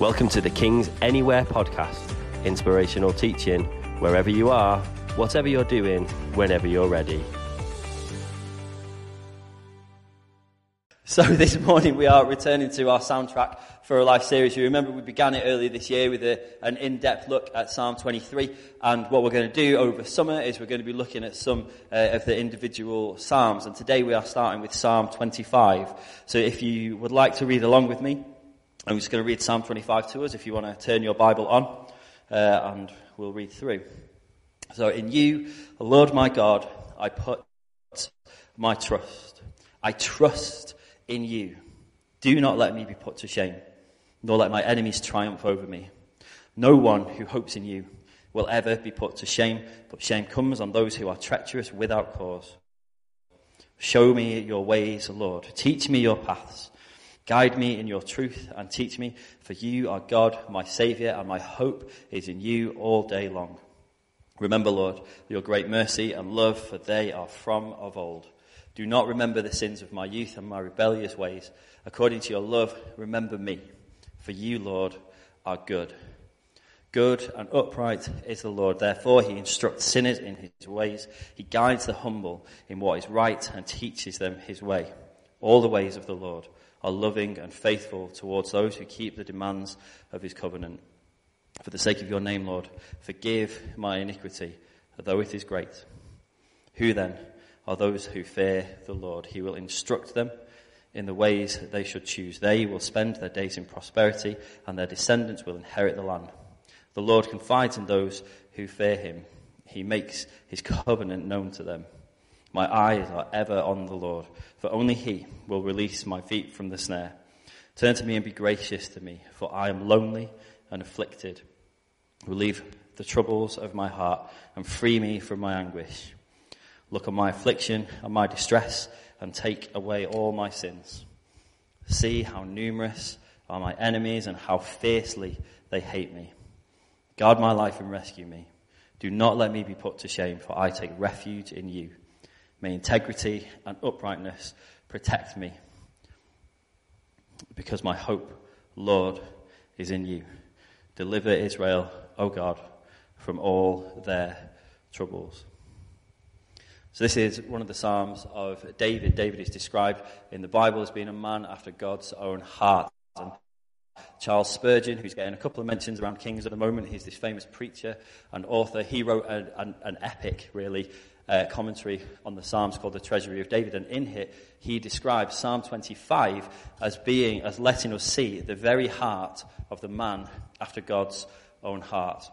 Welcome to the King's Anywhere podcast, inspirational teaching wherever you are, whatever you're doing, whenever you're ready. So this morning we are returning to our soundtrack for a life series. You remember we began it earlier this year with a, an in-depth look at Psalm 23 and what we're going to do over summer is we're going to be looking at some uh, of the individual Psalms and today we are starting with Psalm 25. So if you would like to read along with me, I'm just going to read Psalm 25 to us if you want to turn your Bible on uh, and we'll read through. So in you, Lord my God, I put my trust. I trust in you. Do not let me be put to shame, nor let my enemies triumph over me. No one who hopes in you will ever be put to shame, but shame comes on those who are treacherous without cause. Show me your ways, Lord. Teach me your paths. Guide me in your truth and teach me, for you are God, my Saviour, and my hope is in you all day long. Remember, Lord, your great mercy and love, for they are from of old. Do not remember the sins of my youth and my rebellious ways. According to your love, remember me. For you, Lord, are good. Good and upright is the Lord. Therefore, he instructs sinners in his ways. He guides the humble in what is right and teaches them his way. All the ways of the Lord are loving and faithful towards those who keep the demands of his covenant. For the sake of your name, Lord, forgive my iniquity, though it is great. Who then are those who fear the Lord. He will instruct them in the ways they should choose. They will spend their days in prosperity, and their descendants will inherit the land. The Lord confides in those who fear him. He makes his covenant known to them. My eyes are ever on the Lord, for only he will release my feet from the snare. Turn to me and be gracious to me, for I am lonely and afflicted. Relieve the troubles of my heart and free me from my anguish. Look on my affliction and my distress and take away all my sins. See how numerous are my enemies and how fiercely they hate me. Guard my life and rescue me. Do not let me be put to shame, for I take refuge in you. May integrity and uprightness protect me, because my hope, Lord, is in you. Deliver Israel, O God, from all their troubles. So this is one of the Psalms of David. David is described in the Bible as being a man after God's own heart. And Charles Spurgeon, who's getting a couple of mentions around kings at the moment, he's this famous preacher and author. He wrote an, an, an epic, really, uh, commentary on the Psalms called The Treasury of David. And in it, he describes Psalm 25 as being, as letting us see the very heart of the man after God's own heart.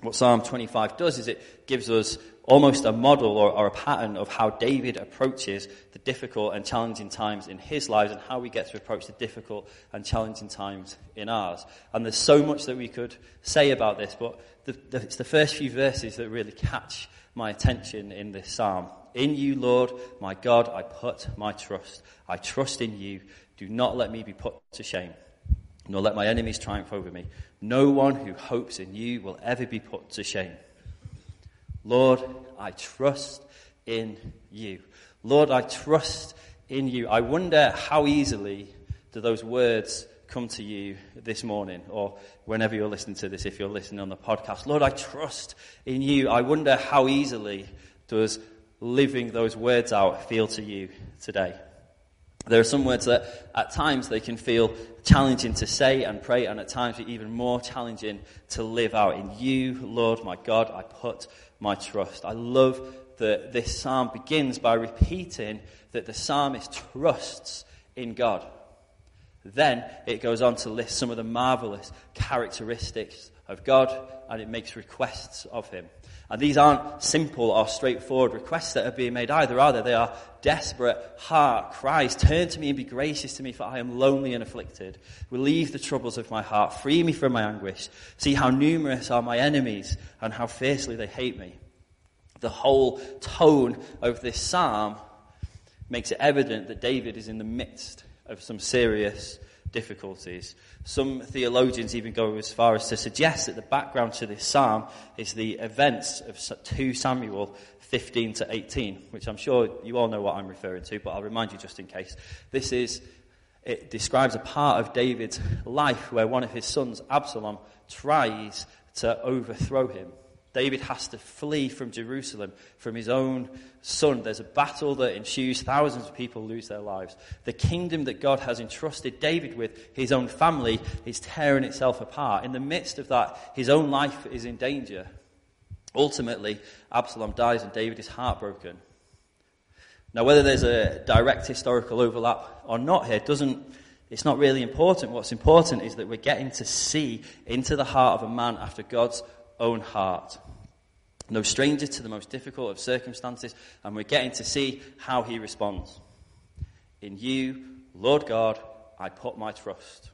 What Psalm 25 does is it gives us almost a model or, or, a pattern of how David approaches the difficult and challenging times in his lives and how we get to approach the difficult and challenging times in ours. And there's so much that we could say about this, but the, the, it's the first few verses that really catch my attention in this psalm. In you, Lord, my God, I put my trust. I trust in you. Do not let me be put to shame nor let my enemies triumph over me. No one who hopes in you will ever be put to shame. Lord, I trust in you. Lord, I trust in you. I wonder how easily do those words come to you this morning or whenever you're listening to this, if you're listening on the podcast. Lord, I trust in you. I wonder how easily does living those words out feel to you today. There are some words that at times they can feel challenging to say and pray, and at times even more challenging to live out. In you, Lord my God, I put my trust. I love that this psalm begins by repeating that the psalmist trusts in God. Then it goes on to list some of the marvelous characteristics of God, and it makes requests of him. And these aren't simple or straightforward requests that are being made either, are they? They are desperate heart cries. Turn to me and be gracious to me, for I am lonely and afflicted. Relieve the troubles of my heart. Free me from my anguish. See how numerous are my enemies and how fiercely they hate me. The whole tone of this psalm makes it evident that David is in the midst of some serious difficulties. Some theologians even go as far as to suggest that the background to this psalm is the events of 2 Samuel 15 to 18, which I'm sure you all know what I'm referring to, but I'll remind you just in case. This is It describes a part of David's life where one of his sons, Absalom, tries to overthrow him. David has to flee from Jerusalem from his own son. There's a battle that ensues. Thousands of people lose their lives. The kingdom that God has entrusted David with, his own family, is tearing itself apart. In the midst of that, his own life is in danger. Ultimately, Absalom dies and David is heartbroken. Now, whether there's a direct historical overlap or not here doesn't, it's not really important. What's important is that we're getting to see into the heart of a man after God's own heart. No stranger to the most difficult of circumstances, and we're getting to see how he responds. In you, Lord God, I put my trust.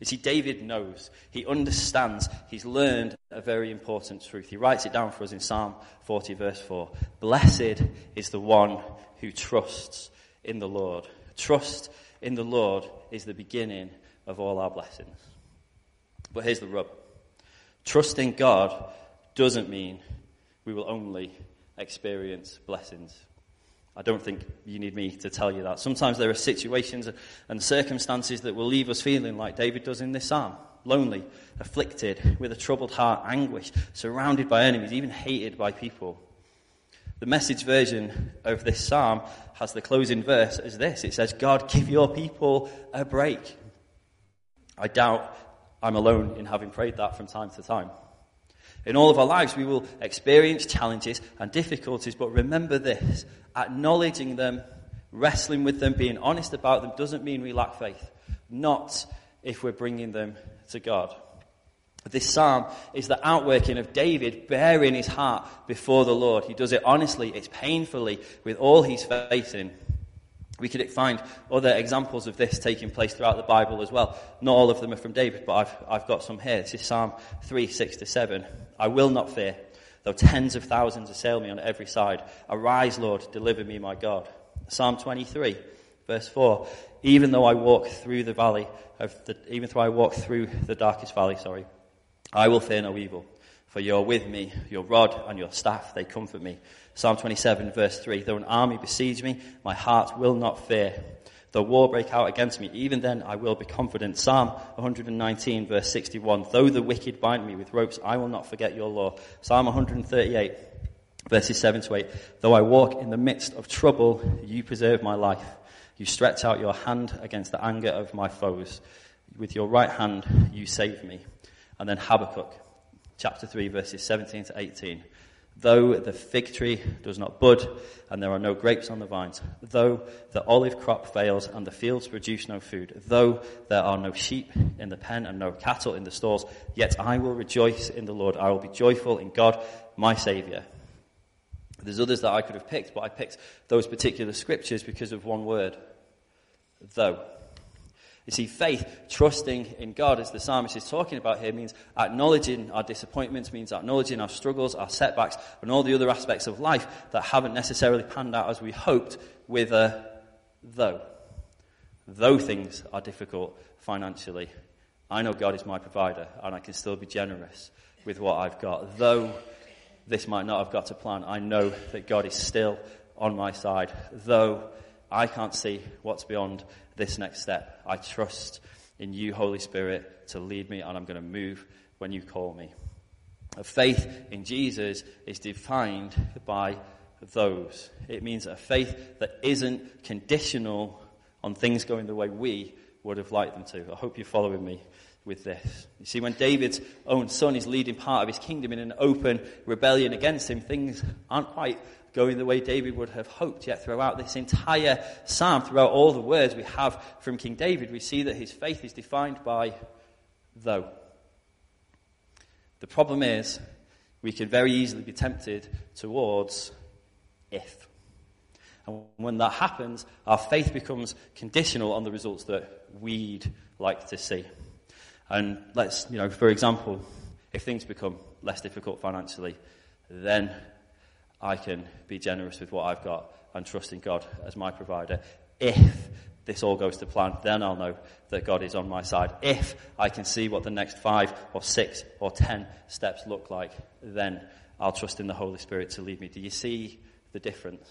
You see, David knows, he understands, he's learned a very important truth. He writes it down for us in Psalm 40, verse 4. Blessed is the one who trusts in the Lord. Trust in the Lord is the beginning of all our blessings. But here's the rub trusting God doesn't mean we will only experience blessings. I don't think you need me to tell you that. Sometimes there are situations and circumstances that will leave us feeling like David does in this psalm lonely, afflicted, with a troubled heart, anguish, surrounded by enemies, even hated by people. The message version of this psalm has the closing verse as this it says, God, give your people a break. I doubt I'm alone in having prayed that from time to time. In all of our lives, we will experience challenges and difficulties, but remember this acknowledging them, wrestling with them, being honest about them doesn't mean we lack faith. Not if we're bringing them to God. This psalm is the outworking of David baring his heart before the Lord. He does it honestly, it's painfully, with all he's facing. We could find other examples of this taking place throughout the Bible as well. Not all of them are from David, but I've, I've got some here. This is Psalm 3, 6 to 7. I will not fear, though tens of thousands assail me on every side. Arise, Lord, deliver me, my God. Psalm 23, verse 4. Even though I walk through the valley of the, even though I walk through the darkest valley, sorry, I will fear no evil. For you're with me, your rod and your staff, they comfort me. Psalm 27, verse 3 Though an army besiege me, my heart will not fear. Though war break out against me, even then I will be confident. Psalm 119, verse 61 Though the wicked bind me with ropes, I will not forget your law. Psalm 138, verses 7 to 8 Though I walk in the midst of trouble, you preserve my life. You stretch out your hand against the anger of my foes. With your right hand, you save me. And then Habakkuk, chapter 3, verses 17 to 18. Though the fig tree does not bud, and there are no grapes on the vines, though the olive crop fails, and the fields produce no food, though there are no sheep in the pen and no cattle in the stalls, yet I will rejoice in the Lord. I will be joyful in God, my Saviour. There's others that I could have picked, but I picked those particular scriptures because of one word though. You see, faith, trusting in God, as the psalmist is talking about here, means acknowledging our disappointments, means acknowledging our struggles, our setbacks, and all the other aspects of life that haven't necessarily panned out as we hoped, with a though. Though things are difficult financially, I know God is my provider, and I can still be generous with what I've got. Though this might not have got to plan, I know that God is still on my side. Though I can't see what's beyond this next step. I trust in you, Holy Spirit, to lead me, and I'm going to move when you call me. A faith in Jesus is defined by those. It means a faith that isn't conditional on things going the way we would have liked them to. I hope you're following me with this. You see, when David's own son is leading part of his kingdom in an open rebellion against him, things aren't quite going the way David would have hoped. Yet throughout this entire psalm, throughout all the words we have from King David, we see that his faith is defined by though. The problem is, we can very easily be tempted towards if. And when that happens, our faith becomes conditional on the results that we'd like to see. And let's, you know, for example, if things become less difficult financially, then I can be generous with what I've got and trust in God as my provider. If this all goes to plan, then I'll know that God is on my side. If I can see what the next five or six or ten steps look like, then I'll trust in the Holy Spirit to lead me. Do you see the difference?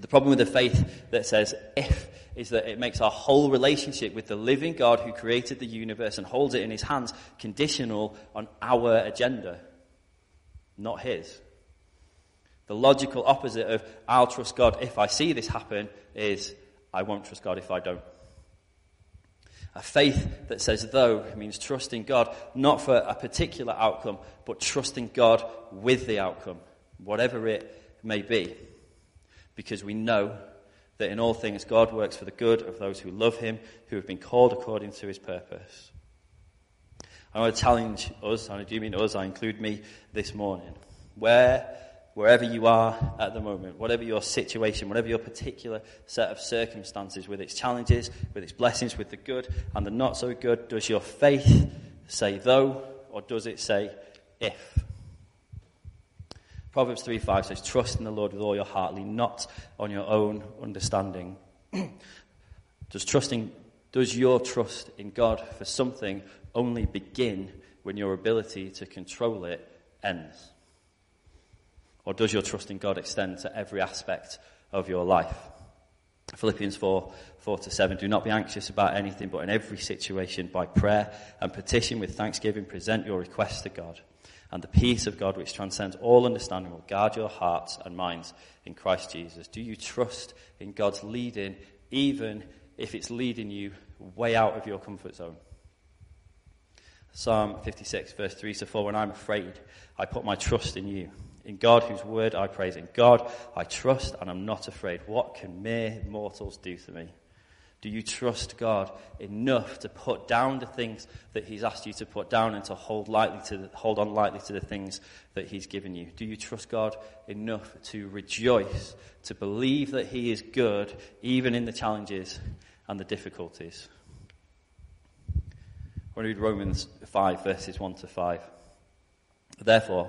The problem with the faith that says if is that it makes our whole relationship with the living God who created the universe and holds it in his hands conditional on our agenda, not his. The logical opposite of I'll trust God if I see this happen is I won't trust God if I don't. A faith that says though means trusting God not for a particular outcome, but trusting God with the outcome, whatever it may be. Because we know that in all things God works for the good of those who love him, who have been called according to his purpose. I want to challenge us, and I do mean us, I include me this morning. Where, wherever you are at the moment, whatever your situation, whatever your particular set of circumstances, with its challenges, with its blessings, with the good and the not so good, does your faith say though, or does it say if? Proverbs 3 5 says, Trust in the Lord with all your heart, lean not on your own understanding. does trusting, does your trust in God for something only begin when your ability to control it ends? Or does your trust in God extend to every aspect of your life? Philippians 4, 4 to 7. Do not be anxious about anything, but in every situation, by prayer and petition with thanksgiving, present your requests to God and the peace of God, which transcends all understanding, will guard your hearts and minds in Christ Jesus. Do you trust in God's leading, even if it's leading you way out of your comfort zone? Psalm 56, verse 3 to 4 When I'm afraid, I put my trust in you. In God, whose word I praise. In God, I trust and I'm not afraid. What can mere mortals do to me? Do you trust God enough to put down the things that He's asked you to put down and to hold, lightly to the, hold on lightly to the things that He's given you? Do you trust God enough to rejoice, to believe that He is good, even in the challenges and the difficulties? I want to read Romans 5, verses 1 to 5. Therefore,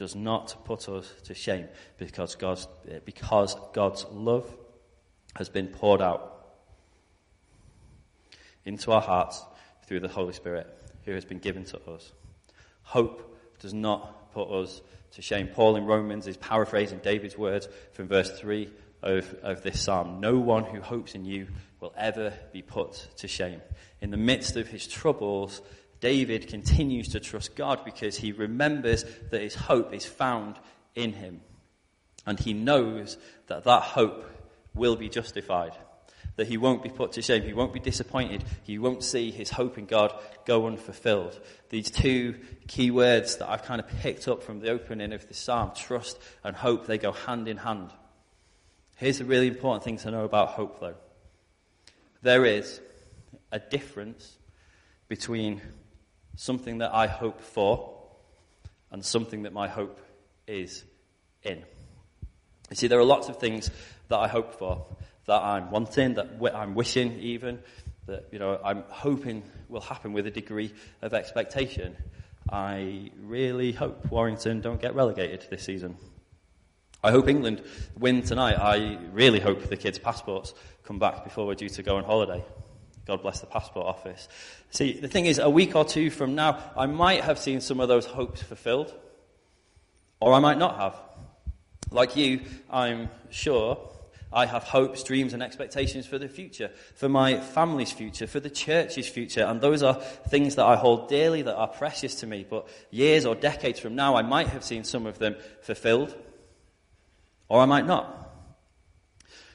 does not put us to shame because God's, because God's love has been poured out into our hearts through the Holy Spirit who has been given to us. Hope does not put us to shame. Paul in Romans is paraphrasing David's words from verse 3 of, of this psalm. No one who hopes in you will ever be put to shame. In the midst of his troubles, David continues to trust God because he remembers that his hope is found in him. And he knows that that hope will be justified that he won't be put to shame. He won't be disappointed. He won't see his hope in God go unfulfilled. These two key words that I've kind of picked up from the opening of the psalm, trust and hope, they go hand in hand. Here's a really important thing to know about hope, though. There is a difference between something that I hope for and something that my hope is in. You see, there are lots of things that I hope for that I'm wanting, that I'm wishing even, that, you know, I'm hoping will happen with a degree of expectation. I really hope Warrington don't get relegated this season. I hope England win tonight. I really hope the kids' passports come back before we're due to go on holiday. God bless the passport office. See, the thing is, a week or two from now, I might have seen some of those hopes fulfilled, or I might not have. Like you, I'm sure I have hopes, dreams, and expectations for the future, for my family's future, for the church's future. And those are things that I hold dearly, that are precious to me. But years or decades from now, I might have seen some of them fulfilled, or I might not.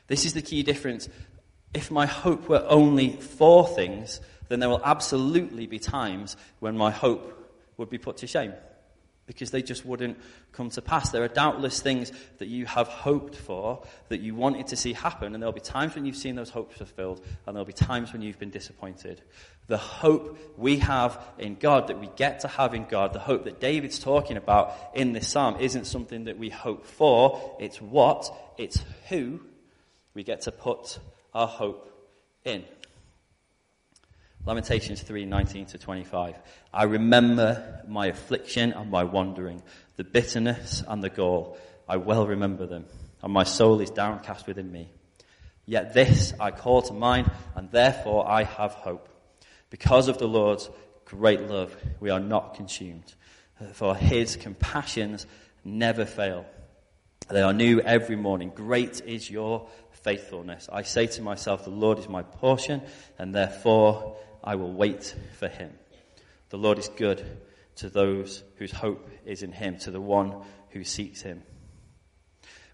This is the key difference. If my hope were only for things, then there will absolutely be times when my hope would be put to shame because they just wouldn't come to pass. There are doubtless things that you have hoped for, that you wanted to see happen, and there'll be times when you've seen those hopes fulfilled, and there'll be times when you've been disappointed. The hope we have in God, that we get to have in God, the hope that David's talking about in this psalm, isn't something that we hope for, it's what, it's who we get to put our hope in. Lamentations 3 19 to 25. I remember my affliction and my wandering, the bitterness and the gall. I well remember them, and my soul is downcast within me. Yet this I call to mind, and therefore I have hope. Because of the Lord's great love, we are not consumed, for his compassions never fail. They are new every morning. Great is your faithfulness. I say to myself, The Lord is my portion, and therefore I will wait for him. The Lord is good to those whose hope is in him, to the one who seeks him.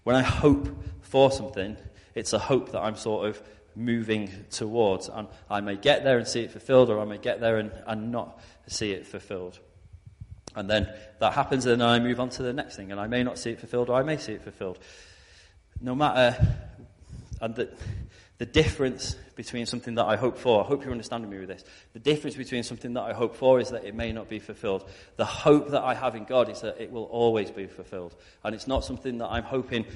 When I hope for something, it's a hope that I'm sort of moving towards. And I may get there and see it fulfilled, or I may get there and, and not see it fulfilled. And then that happens, and then I move on to the next thing, and I may not see it fulfilled, or I may see it fulfilled. No matter, and the, the difference between something that I hope for, I hope you're understanding me with this. The difference between something that I hope for is that it may not be fulfilled. The hope that I have in God is that it will always be fulfilled. And it's not something that I'm hoping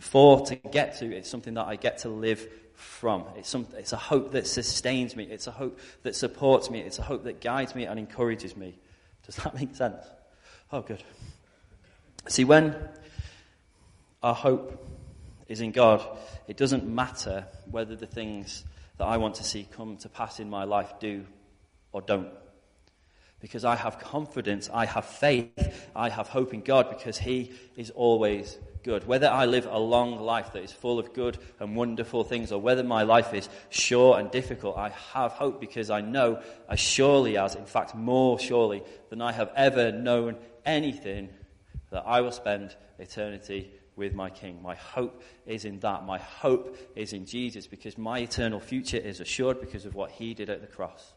for to get to, it's something that I get to live from. It's, some, it's a hope that sustains me, it's a hope that supports me, it's a hope that guides me and encourages me. Does that make sense? Oh, good. See, when our hope is in God, it doesn't matter whether the things that I want to see come to pass in my life do or don't. Because I have confidence, I have faith, I have hope in God because He is always good. Whether I live a long life that is full of good and wonderful things, or whether my life is short and difficult, I have hope because I know as surely as, in fact, more surely than I have ever known anything, that I will spend eternity with my King. My hope is in that. My hope is in Jesus because my eternal future is assured because of what he did at the cross.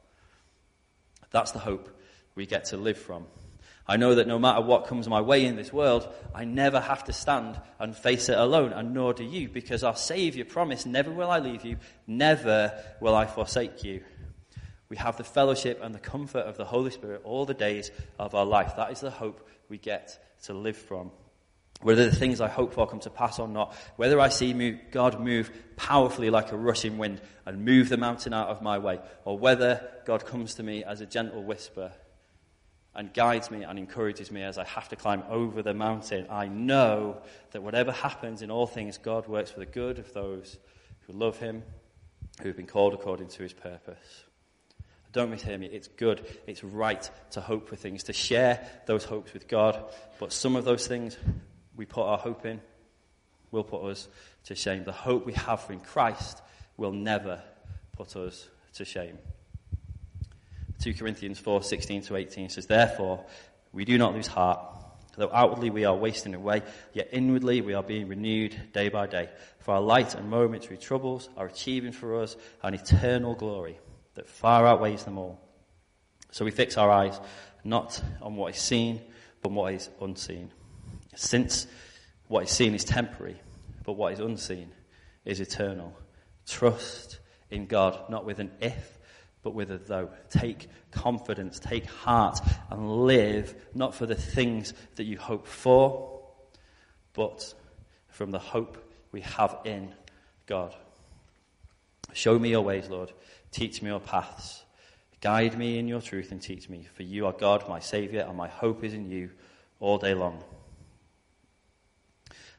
That's the hope we get to live from. I know that no matter what comes my way in this world, I never have to stand and face it alone, and nor do you, because our Saviour promised, Never will I leave you, never will I forsake you. We have the fellowship and the comfort of the Holy Spirit all the days of our life. That is the hope we get to live from. Whether the things I hope for come to pass or not, whether I see move, God move powerfully like a rushing wind and move the mountain out of my way, or whether God comes to me as a gentle whisper and guides me and encourages me as I have to climb over the mountain, I know that whatever happens in all things, God works for the good of those who love Him, who have been called according to His purpose. Don't mishear me. It's good. It's right to hope for things, to share those hopes with God. But some of those things we put our hope in will put us to shame. The hope we have in Christ will never put us to shame. 2 Corinthians 4 16 to 18 says, Therefore, we do not lose heart. Though outwardly we are wasting away, yet inwardly we are being renewed day by day. For our light and momentary troubles are achieving for us an eternal glory that far outweighs them all. So we fix our eyes not on what is seen, but on what is unseen. Since what is seen is temporary, but what is unseen is eternal. Trust in God, not with an if, but with a though. Take confidence, take heart, and live not for the things that you hope for, but from the hope we have in God. Show me your ways, Lord. Teach me your paths. Guide me in your truth and teach me, for you are God, my Saviour, and my hope is in you all day long.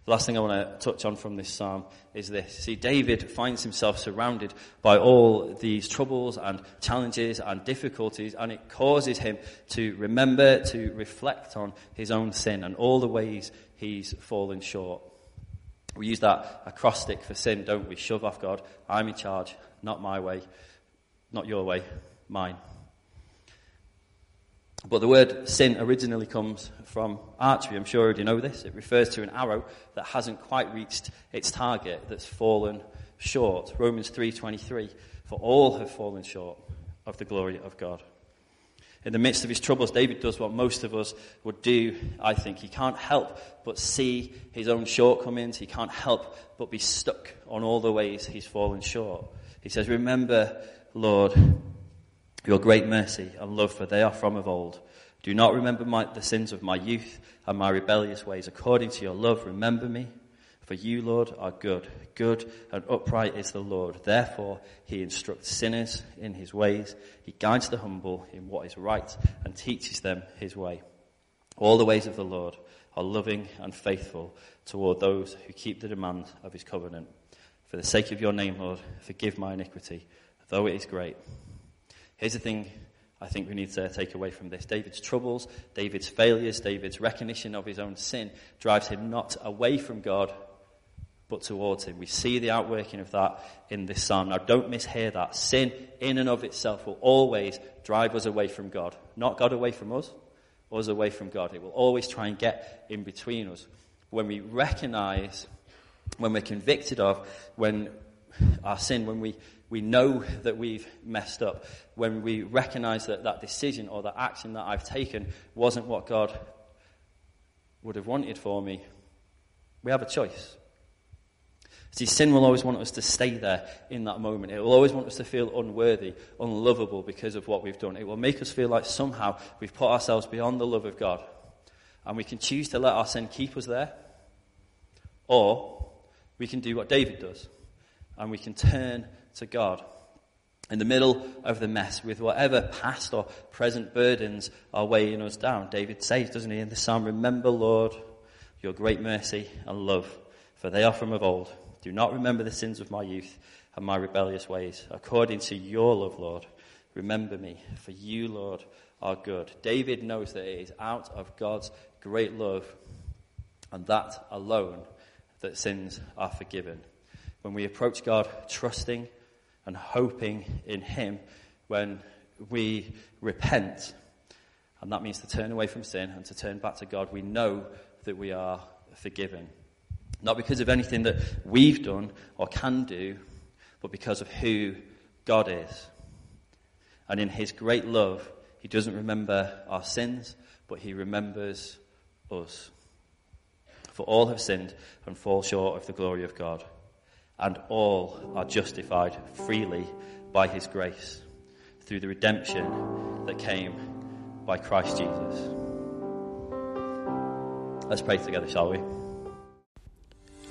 The last thing I want to touch on from this psalm is this. See, David finds himself surrounded by all these troubles and challenges and difficulties, and it causes him to remember, to reflect on his own sin and all the ways he's fallen short. We use that acrostic for sin, don't we? Shove off God. I'm in charge. Not my way. Not your way. Mine. But the word sin originally comes from archery. I'm sure you know this. It refers to an arrow that hasn't quite reached its target, that's fallen short. Romans 3:23, for all have fallen short of the glory of God. In the midst of his troubles, David does what most of us would do, I think. He can't help but see his own shortcomings. He can't help but be stuck on all the ways he's fallen short. He says, Remember, Lord, your great mercy and love, for they are from of old. Do not remember my, the sins of my youth and my rebellious ways. According to your love, remember me For you, Lord, are good. Good and upright is the Lord. Therefore, he instructs sinners in his ways. He guides the humble in what is right and teaches them his way. All the ways of the Lord are loving and faithful toward those who keep the demands of his covenant. For the sake of your name, Lord, forgive my iniquity, though it is great. Here's the thing I think we need to take away from this. David's troubles, David's failures, David's recognition of his own sin drives him not away from God, but towards him. We see the outworking of that in this psalm. Now don't mishear that. Sin in and of itself will always drive us away from God. Not God away from us, us away from God. It will always try and get in between us. When we recognize, when we're convicted of, when our sin, when we, we know that we've messed up, when we recognize that that decision or that action that I've taken wasn't what God would have wanted for me, we have a choice. See, sin will always want us to stay there in that moment. It will always want us to feel unworthy, unlovable because of what we've done. It will make us feel like somehow we've put ourselves beyond the love of God. And we can choose to let our sin keep us there, or we can do what David does, and we can turn to God. In the middle of the mess, with whatever past or present burdens are weighing us down, David says, doesn't he, in the psalm, Remember, Lord, your great mercy and love, for they are from of old. Do not remember the sins of my youth and my rebellious ways. According to your love, Lord, remember me, for you, Lord, are good. David knows that it is out of God's great love and that alone that sins are forgiven. When we approach God trusting and hoping in Him, when we repent, and that means to turn away from sin and to turn back to God, we know that we are forgiven. Not because of anything that we've done or can do, but because of who God is. And in His great love, He doesn't remember our sins, but He remembers us. For all have sinned and fall short of the glory of God, and all are justified freely by His grace through the redemption that came by Christ Jesus. Let's pray together, shall we?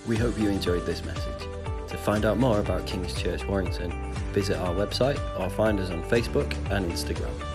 We hope you enjoyed this message. To find out more about King's Church Warrington, visit our website or find us on Facebook and Instagram.